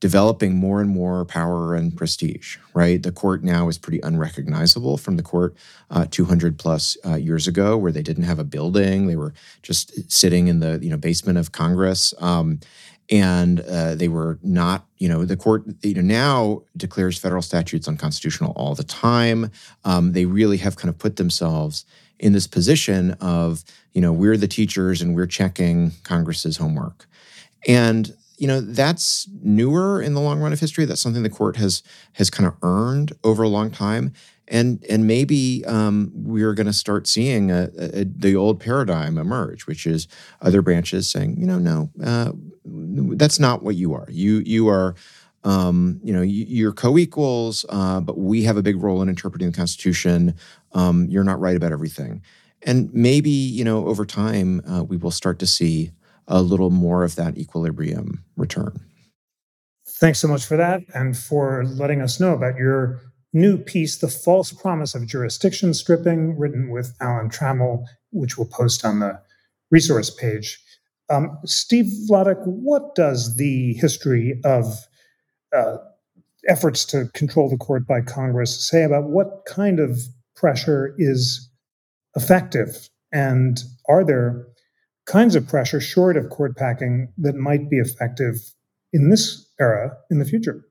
[SPEAKER 2] developing more and more power and prestige, right? The court now is pretty unrecognizable from the court uh, 200 plus uh, years ago, where they didn't have a building. They were just sitting in the you know basement of Congress. Um, and uh, they were not, you know, the court, you know, now declares federal statutes unconstitutional all the time. Um, they really have kind of put themselves in this position of, you know, we're the teachers and we're checking Congress's homework. And you know that's newer in the long run of history. That's something the court has has kind of earned over a long time, and and maybe um, we're going to start seeing a, a, the old paradigm emerge, which is other branches saying, you know, no, uh, that's not what you are. You you are. Um, you know, you're co-equals, uh, but we have a big role in interpreting the Constitution. Um, you're not right about everything, and maybe you know over time uh, we will start to see a little more of that equilibrium return.
[SPEAKER 1] Thanks so much for that and for letting us know about your new piece, The False Promise of Jurisdiction Stripping, written with Alan Trammell, which we'll post on the resource page. Um, Steve Vladeck, what does the history of uh, efforts to control the court by Congress say about what kind of pressure is effective? And are there kinds of pressure short of court packing that might be effective in this era in the future?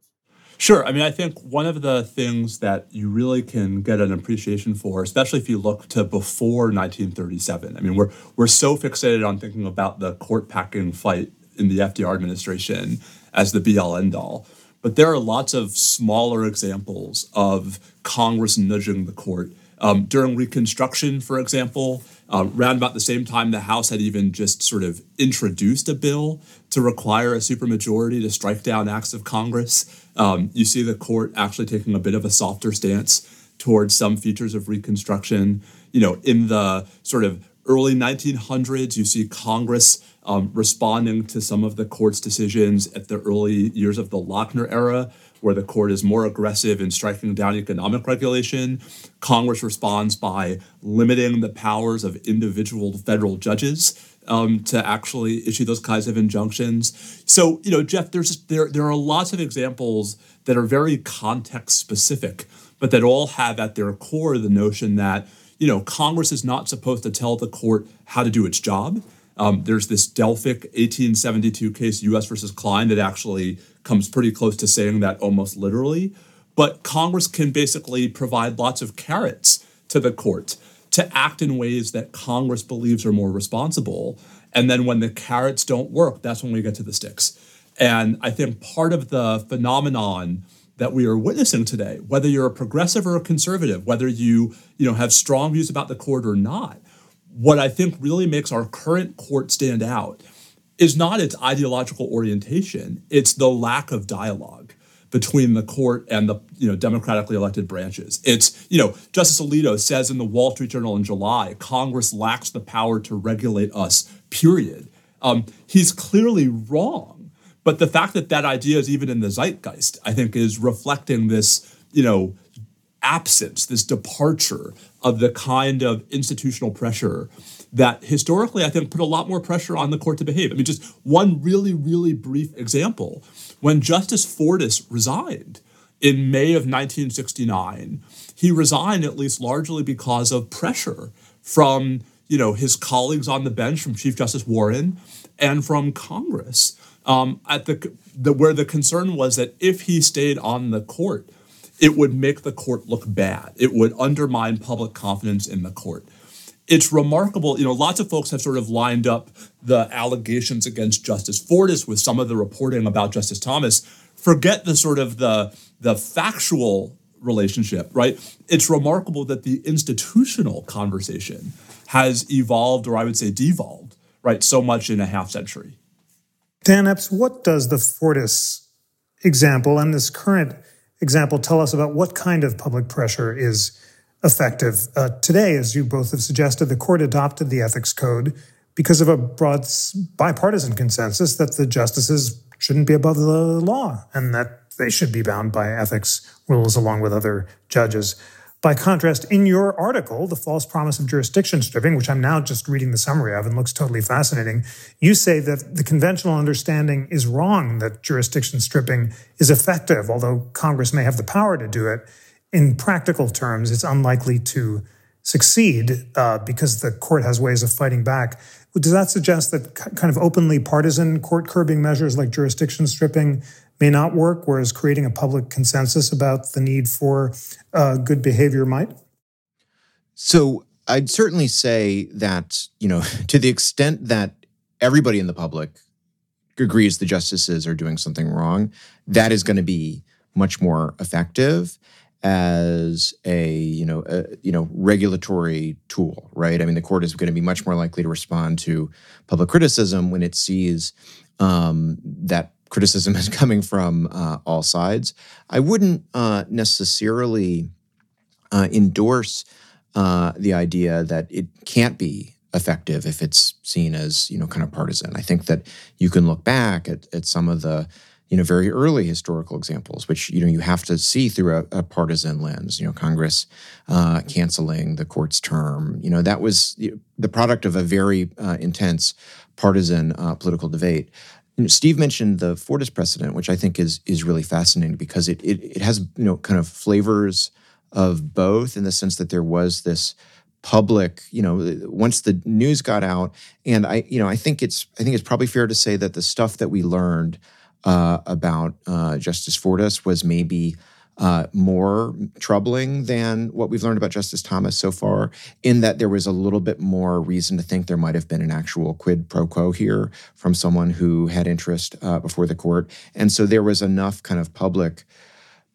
[SPEAKER 3] Sure. I mean, I think one of the things that you really can get an appreciation for, especially if you look to before 1937. I mean, we're we're so fixated on thinking about the court packing fight in the FDR administration as the be all end all. But there are lots of smaller examples of Congress nudging the court. Um, during Reconstruction, for example, uh, around about the same time, the House had even just sort of introduced a bill to require a supermajority to strike down acts of Congress. Um, you see the court actually taking a bit of a softer stance towards some features of Reconstruction. You know, in the sort of early 1900s, you see Congress um, responding to some of the court's decisions at the early years of the Lochner era where the court is more aggressive in striking down economic regulation. Congress responds by limiting the powers of individual federal judges um, to actually issue those kinds of injunctions. So, you know, Jeff, there's there there are lots of examples that are very context specific, but that all have at their core the notion that you know Congress is not supposed to tell the court how to do its job. Um, there's this Delphic 1872 case, U.S. versus Klein, that actually comes pretty close to saying that almost literally. But Congress can basically provide lots of carrots to the court to act in ways that Congress believes are more responsible. And then when the carrots don't work, that's when we get to the sticks. And I think part of the phenomenon that we are witnessing today, whether you're a progressive or a conservative, whether you, you know, have strong views about the court or not, what I think really makes our current court stand out is not its ideological orientation, it's the lack of dialogue between the court and the you know democratically elected branches. It's you know Justice Alito says in the Wall Street Journal in July, Congress lacks the power to regulate us. Period. Um, he's clearly wrong, but the fact that that idea is even in the zeitgeist, I think, is reflecting this you know absence, this departure of the kind of institutional pressure that historically I think put a lot more pressure on the court to behave. I mean, just one really, really brief example. When Justice Fortas resigned in May of 1969, he resigned at least largely because of pressure from you know his colleagues on the bench, from Chief Justice Warren, and from Congress. Um, at the, the where the concern was that if he stayed on the court, it would make the court look bad. It would undermine public confidence in the court it's remarkable. You know, lots of folks have sort of lined up the allegations against Justice Fortas with some of the reporting about Justice Thomas. Forget the sort of the the factual relationship, right? It's remarkable that the institutional conversation has evolved, or I would say devolved, right, so much in a half century.
[SPEAKER 1] Dan Epps, what does the Fortas example and this current example tell us about what kind of public pressure is effective. Uh, today, as you both have suggested, the court adopted the ethics code because of a broad bipartisan consensus that the justices shouldn't be above the law and that they should be bound by ethics rules along with other judges. By contrast, in your article, The False Promise of Jurisdiction Stripping, which I'm now just reading the summary of and looks totally fascinating, you say that the conventional understanding is wrong that jurisdiction stripping is effective, although Congress may have the power to do it. In practical terms, it's unlikely to succeed uh, because the court has ways of fighting back. Does that suggest that kind of openly partisan court curbing measures like jurisdiction stripping may not work, whereas creating a public consensus about the need for uh, good behavior might?
[SPEAKER 2] So I'd certainly say that, you know, to the extent that everybody in the public agrees the justices are doing something wrong, that is going to be much more effective as a you know a, you know regulatory tool right i mean the court is going to be much more likely to respond to public criticism when it sees um, that criticism is coming from uh, all sides. I wouldn't uh, necessarily uh, endorse uh, the idea that it can't be effective if it's seen as you know kind of partisan. I think that you can look back at, at some of the you know very early historical examples, which you know you have to see through a, a partisan lens. You know, Congress uh, canceling the court's term. You know that was the product of a very uh, intense partisan political debate. Steve mentioned the Fortas precedent, which I think is is really fascinating because it, it it has you know kind of flavors of both in the sense that there was this public you know once the news got out and i you know i think it's i think it's probably fair to say that the stuff that we learned uh, about uh, justice fortas was maybe uh, more troubling than what we've learned about Justice Thomas so far, in that there was a little bit more reason to think there might have been an actual quid pro quo here from someone who had interest uh, before the court. And so there was enough kind of public,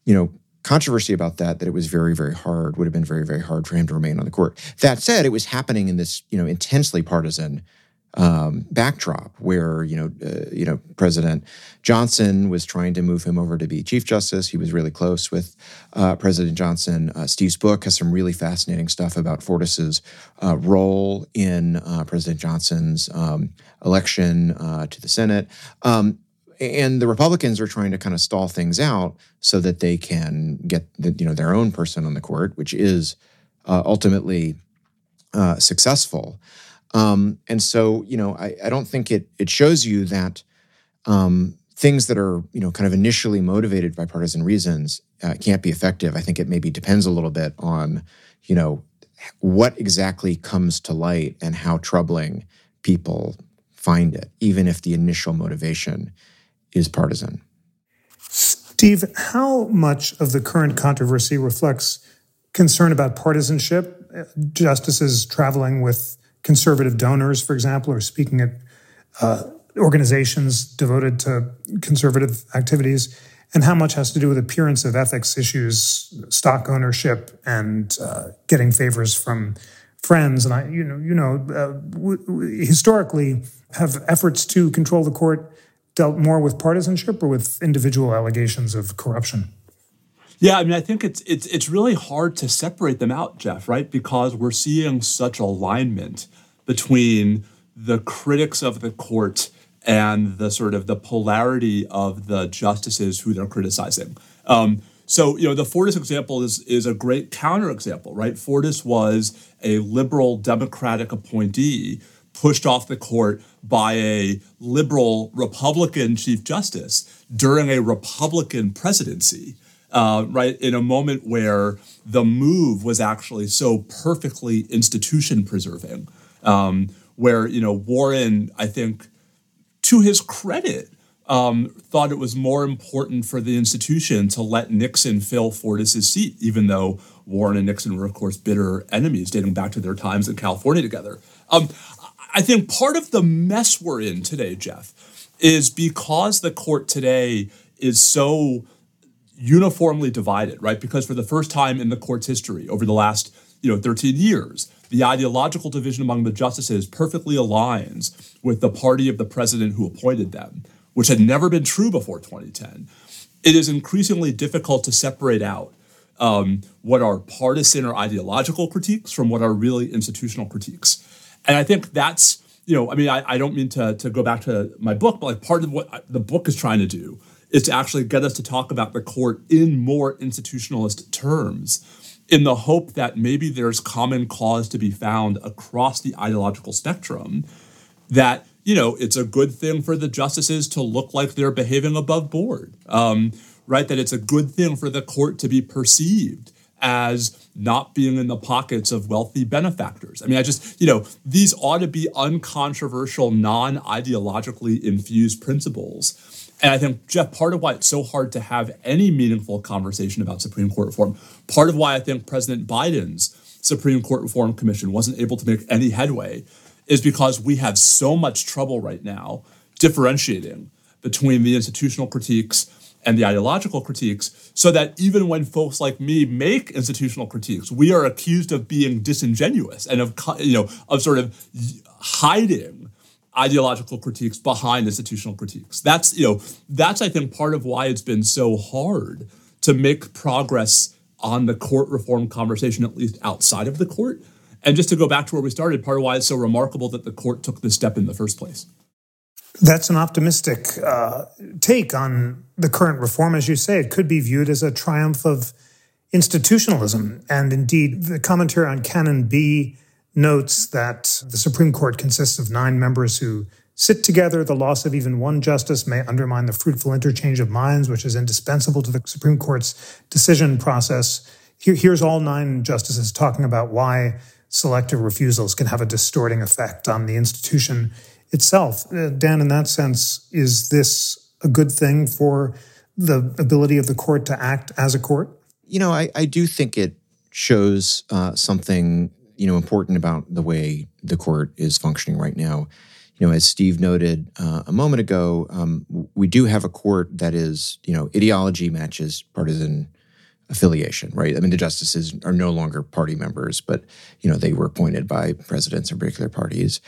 [SPEAKER 2] you know, controversy about that that it was very very hard would have been very very hard for him to remain on the court that said it was happening in this you know intensely partisan um, backdrop where you know uh, you know President Johnson was trying to move him over to be Chief Justice. He was really close with uh, President Johnson. Uh, Steve's book has some really fascinating stuff about Fortas's uh, role in uh, President Johnson's um, election uh, to the Senate. Um, and the Republicans are trying to kind of stall things out so that they can get the, you know their own person on the court, which is ultimately successful. Um, and so, you know, I, I, don't think it it shows you that um, things that are, you know, kind of initially motivated by partisan reasons uh, can't be effective. I think it maybe depends a little bit on, you know, what exactly comes to light and how troubling people find it, even if the initial motivation is partisan.
[SPEAKER 1] Steve, how much of the current controversy reflects concern about partisanship, justices traveling with conservative donors, for example, or speaking at uh, organizations devoted to conservative activities, and how much has to do with appearance of ethics issues, stock ownership, and uh, getting favors from friends. And I, you know, you know, uh, w- w- historically, have efforts to control the court dealt more with partisanship or with individual allegations of corruption?
[SPEAKER 3] Yeah, I mean, I think it's it's it's really hard to separate them out, Jeff, right? Because we're seeing such alignment between the critics of the court and the sort of the polarity of the justices who they're criticizing. Um, so, you know, the Fortas example is is a great counterexample, right? Fortas was a liberal Democratic appointee pushed off the court by a liberal Republican Chief Justice during a Republican presidency uh, right, in a moment where the move was actually so perfectly institution preserving, um, where, you know, Warren, I think, to his credit, um, thought it was more important for the institution to let Nixon fill Fortas's seat, even though Warren and Nixon were, of course, bitter enemies dating back to their times in California together. Um, I think part of the mess we're in today, Jeff, is because the court today is so uniformly divided, right? Because for the first time in the court's history over the last, you know, 13 years, the ideological division among the justices perfectly aligns with the party of the president who appointed them, which had never been true before 2010. It is increasingly difficult to separate out um, what are partisan or ideological critiques from what are really institutional critiques. And I think that's, you know, I mean, I, I don't mean to, to go back to my book, but like part of what the book is trying to do is to actually get us to talk about the court in more institutionalist terms in the hope that maybe there's common cause to be found across the ideological spectrum that you know it's a good thing for the justices to look like they're behaving above board um, right that it's a good thing for the court to be perceived as not being in the pockets of wealthy benefactors. I mean, I just, you know, these ought to be uncontroversial, non ideologically infused principles. And I think, Jeff, part of why it's so hard to have any meaningful conversation about Supreme Court reform, part of why I think President Biden's Supreme Court Reform Commission wasn't able to make any headway is because we have so much trouble right now differentiating between the institutional critiques and the ideological critiques, so that even when folks like me make institutional critiques, we are accused of being disingenuous and of you know of sort of hiding ideological critiques behind institutional critiques. That's you know that's I think part of why it's been so hard to make progress on the court reform conversation, at least outside of the court. And just to go back to where we started, part of why it's so remarkable that the court took this step in the first place.
[SPEAKER 1] That's an optimistic uh, take on the current reform. As you say, it could be viewed as a triumph of institutionalism. And indeed, the commentary on Canon B notes that the Supreme Court consists of nine members who sit together. The loss of even one justice may undermine the fruitful interchange of minds, which is indispensable to the Supreme Court's decision process. Here, here's all nine justices talking about why selective refusals can have a distorting effect on the institution itself. Uh, Dan, in that sense, is this a good thing for the ability of the court to act as a court?
[SPEAKER 2] You know, I, I do think it shows uh, something you know important about the way the court is functioning right now. You know, as Steve noted uh, a moment ago, um, we do have a court that is you know ideology matches partisan affiliation, right? I mean, the justices are no longer party members, but you know they were appointed by presidents of particular parties,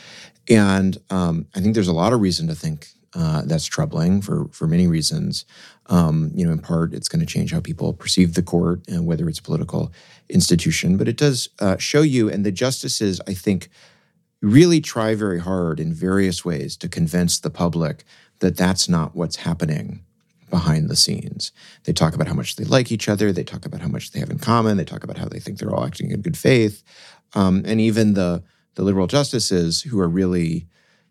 [SPEAKER 2] and um, I think there's a lot of reason to think uh, that's troubling for for many reasons. Um, you know, in part, it's going to change how people perceive the court and whether it's a political institution. But it does uh, show you, and the justices, I think, really try very hard in various ways to convince the public that that's not what's happening behind the scenes. They talk about how much they like each other. They talk about how much they have in common. They talk about how they think they're all acting in good faith, um, and even the the liberal justices who are really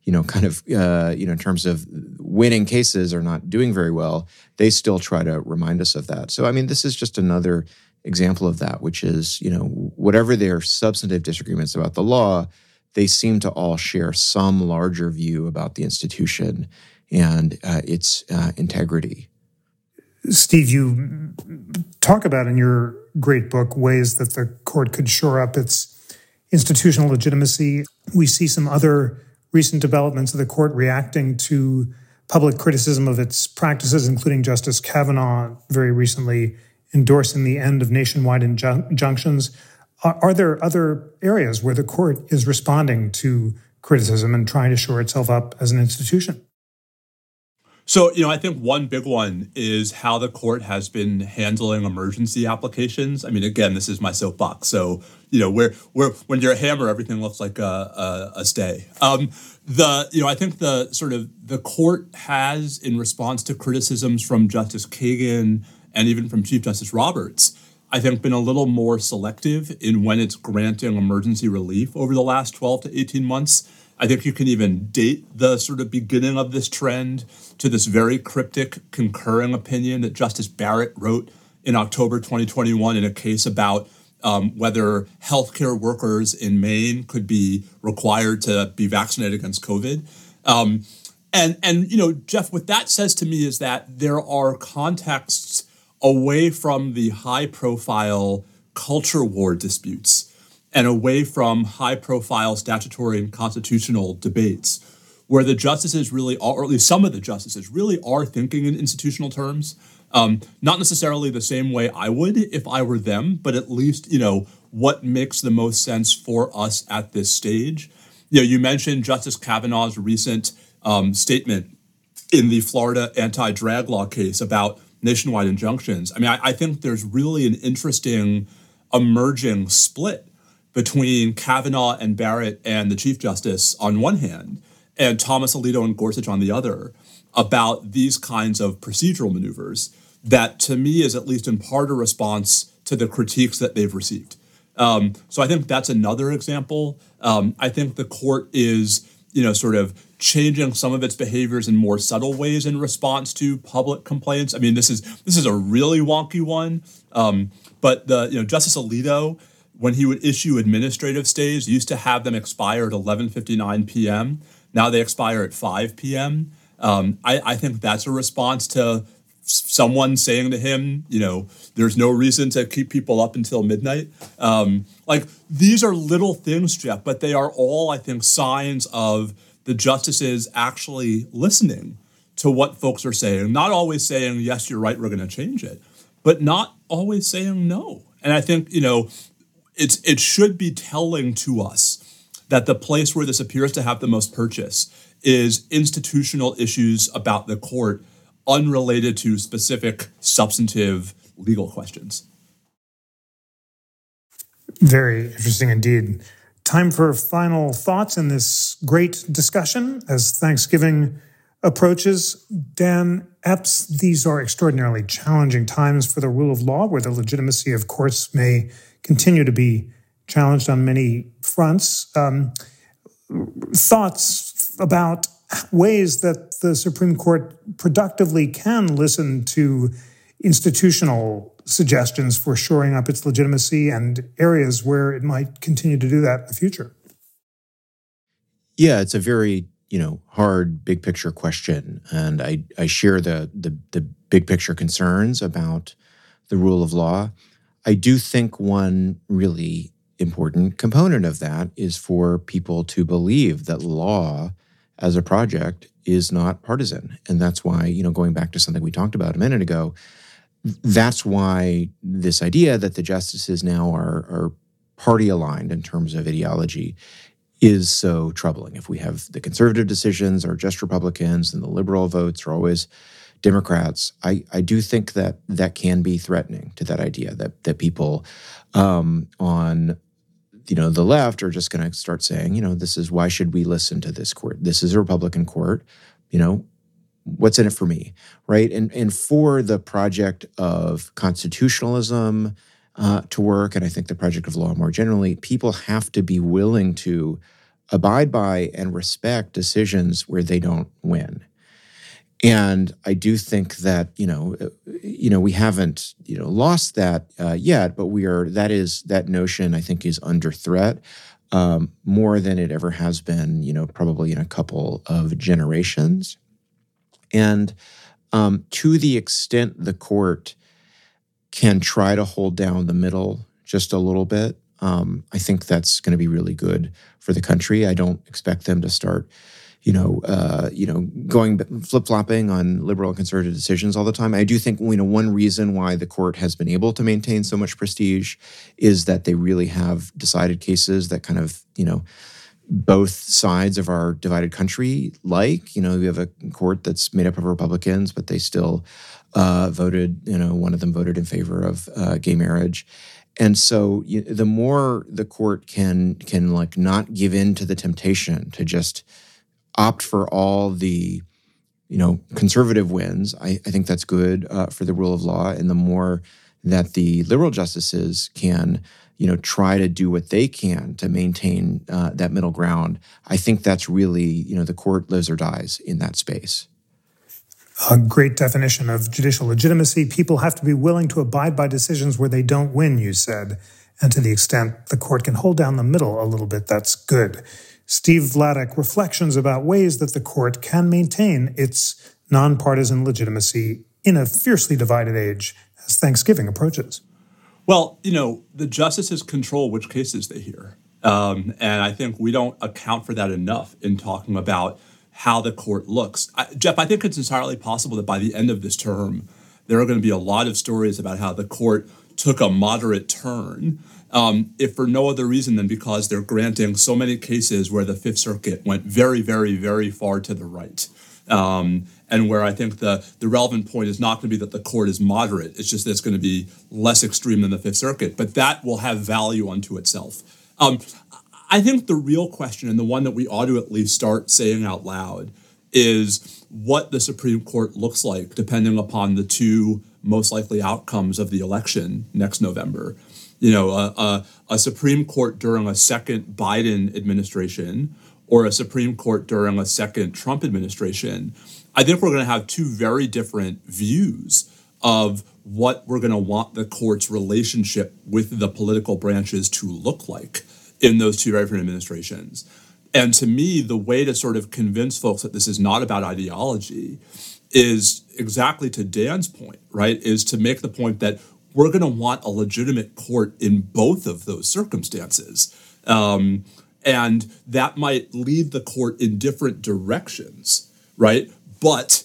[SPEAKER 2] you know, kind of, uh, you know, in terms of winning cases or not doing very well, they still try to remind us of that. So, I mean, this is just another example of that, which is, you know, whatever their substantive disagreements about the law, they seem to all share some larger view about the institution and uh, its uh, integrity.
[SPEAKER 1] Steve, you talk about in your great book ways that the court could shore up its institutional legitimacy. We see some other recent developments of the court reacting to public criticism of its practices, including Justice Kavanaugh very recently endorsing the end of nationwide injunctions. Are, are, there other areas where the court is responding to criticism and trying to shore itself up as an institution?
[SPEAKER 3] So, you know, I think one big one is how the court has been handling emergency applications. I mean, again, this is my soapbox. So, you know, where where when you're a hammer, everything looks like a, a, a stay. Um, the you know, I think the sort of the court has, in response to criticisms from Justice Kagan and even from Chief Justice Roberts, I think been a little more selective in when it's granting emergency relief over the last 12 to 18 months. I think you can even date the sort of beginning of this trend to this very cryptic concurring opinion that Justice Barrett wrote in October 2021 in a case about um, whether healthcare workers in Maine could be required to be vaccinated against COVID. Um, and and you know, Jeff, what that says to me is that there are contexts away from the high-profile culture war disputes and away from high profile statutory and constitutional debates where the justices really are, or at least some of the justices really are thinking in institutional terms. Um, not necessarily the same way I would if I were them, but at least, you know, what makes the most sense for us at this stage. You know, you mentioned Justice Kavanaugh's recent um, statement in the Florida anti drag law case about nationwide injunctions. I mean, I, I think there's really an interesting emerging split between Kavanaugh and Barrett and the Chief Justice on one hand, and Thomas Alito and Gorsuch on the other, about these kinds of procedural maneuvers that to me is at least in part a response to the critiques that they've received. Um, so I think that's another example. Um, I think the court is, you know, sort of changing some of its behaviors in more subtle ways in response to public complaints. I mean, this is this is a really wonky one. Um, but the you know Justice Alito, when he would issue administrative stays, used to have them expire at 11:59 p.m. Now they expire at 5 p.m. Um, I, I think that's a response to someone saying to him, you know, there's no reason to keep people up until midnight. Um, like these are little things, Jeff, but they are all, I think, signs of the justices actually listening to what folks are saying, not always saying, yes, you're right, we're going to change it, but not always saying no. And I think, you know, it's it should be telling to us that the place where this appears to have the most purchase is institutional issues about the court unrelated to specific substantive legal questions.
[SPEAKER 1] Very interesting indeed. Time for final thoughts in this great discussion as Thanksgiving approaches. Dan Epps, these are extraordinarily challenging times for the rule of law, where the legitimacy of courts may continue to be challenged on many fronts. Um, thoughts about ways that the Supreme Court productively can listen to institutional suggestions for shoring up its legitimacy and areas where it might continue to do that in the future.
[SPEAKER 2] Yeah, it's a very you know hard big picture question, and I I share the the, the big picture concerns about the rule of law. I do think one really important component of that is for people to believe that law as a project is not partisan. And that's why, you know, going back to something we talked about a minute ago, that's why this idea that the justices now are, are party aligned in terms of ideology is so troubling. If we have the conservative decisions are just Republicans and the liberal votes are always Democrats, I, I do think that that can be threatening to that idea that that people um, on you know the left are just going to start saying you know this is why should we listen to this court? This is a republican court you know what's in it for me right? And and for the project of constitutionalism uh, to work and i think the project of law more generally people have to be willing to abide by and respect decisions where they don't win and I do think that you know, uh, you know, we haven't you know lost that uh, yet, but we are. That is that notion. I think is under threat um, more than it ever has been. You know, probably in a couple of generations, and um, to the extent the court can try to hold down the middle just a little bit, um, I think that's going to be really good for the country. I don't expect them to start you know, uh, you know, going flip flopping on liberal and conservative decisions all the time. I do think you know one reason why the court has been able to maintain so much prestige is that they really have decided cases that kind of you know both sides of our divided country like. You know, we have a court that's made up of Republicans, but they still uh, voted. You know, one of them voted in favor of uh, gay marriage. And so, you, the more the court can can like not give in to the temptation to just opt for all the you know conservative wins i, I think that's good uh, for the rule of law and the more that the liberal justices can you know try to do what they can to maintain uh, that middle ground i think that's really you know the court lives or dies in that space.
[SPEAKER 1] A great definition of judicial legitimacy. People have to be willing to abide by decisions where they don't win you said. And to the extent the court can hold down the middle a little bit that's good. Steve Vladeck reflections about ways that the court can maintain its nonpartisan legitimacy in a fiercely divided age as Thanksgiving approaches.
[SPEAKER 3] Well, you know, the justices control which cases they hear. Um, and I think we don't account for that enough in talking about how the court looks. I, Jeff, I think it's entirely possible that by the end of this term, there are going to be a lot of stories about how the court took a moderate turn um, if for no other reason than because they're granting so many cases where the Fifth Circuit went very, very, very far to the right. Um, and where I think the, the relevant point is not going to be that the court is moderate, it's just that it's going to be less extreme than the Fifth Circuit, but that will have value unto itself. Um, I think the real question, and the one that we ought to at least start saying out loud, is what the Supreme Court looks like depending upon the two most likely outcomes of the election next November. You know, a, a, a Supreme Court during a second Biden administration or a Supreme Court during a second Trump administration, I think we're going to have two very different views of what we're going to want the court's relationship with the political branches to look like in those two different administrations. And to me, the way to sort of convince folks that this is not about ideology is exactly to Dan's point, right? Is to make the point that we're going to want a legitimate court in both of those circumstances. Um, and that might lead the court in different directions, right? But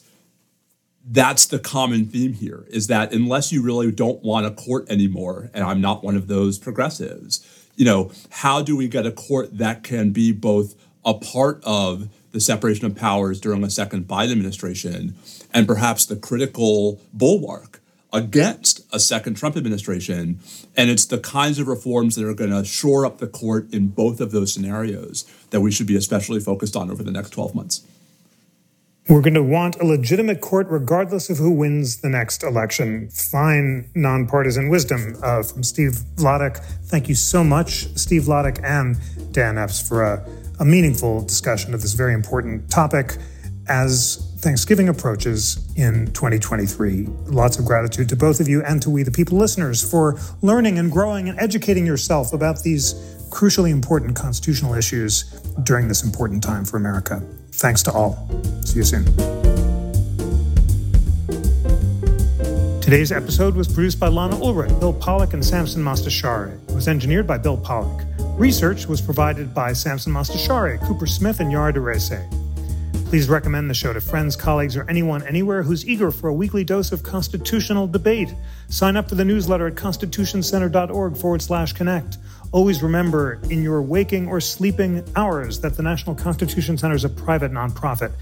[SPEAKER 3] that's the common theme here is that unless you really don't want a court anymore, and I'm not one of those progressives, you know, how do we get a court that can be both a part of the separation of powers during a second Biden administration and perhaps the critical bulwark against a second Trump administration. And it's the kinds of reforms that are going to shore up the court in both of those scenarios that we should be especially focused on over the next 12 months.
[SPEAKER 1] We're going to want a legitimate court regardless of who wins the next election. Fine nonpartisan wisdom uh, from Steve Vladeck. Thank you so much, Steve Vladeck and Dan Epps, for a, a meaningful discussion of this very important topic as Thanksgiving approaches in 2023. Lots of gratitude to both of you and to We the People listeners for learning and growing and educating yourself about these crucially important constitutional issues during this important time for America. Thanks to all. See you soon. Today's episode was produced by Lana Ulrich, Bill Pollock, and Samson Mostashari. It was engineered by Bill Pollock. Research was provided by Samson Mostashari, Cooper Smith, and Yara Daraiseh. Please recommend the show to friends, colleagues, or anyone anywhere who's eager for a weekly dose of constitutional debate. Sign up for the newsletter at constitutioncenter.org forward slash connect. Always remember in your waking or sleeping hours that the National Constitution Center is a private nonprofit.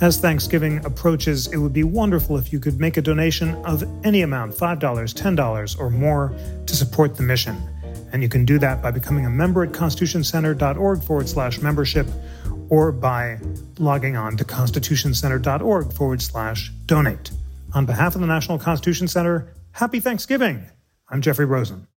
[SPEAKER 1] As Thanksgiving approaches, it would be wonderful if you could make a donation of any amount $5, $10, or more to support the mission. And you can do that by becoming a member at constitutioncenter.org forward slash membership or by logging on to constitutioncenter.org forward slash donate. On behalf of the National Constitution Center, happy Thanksgiving. I'm Jeffrey Rosen.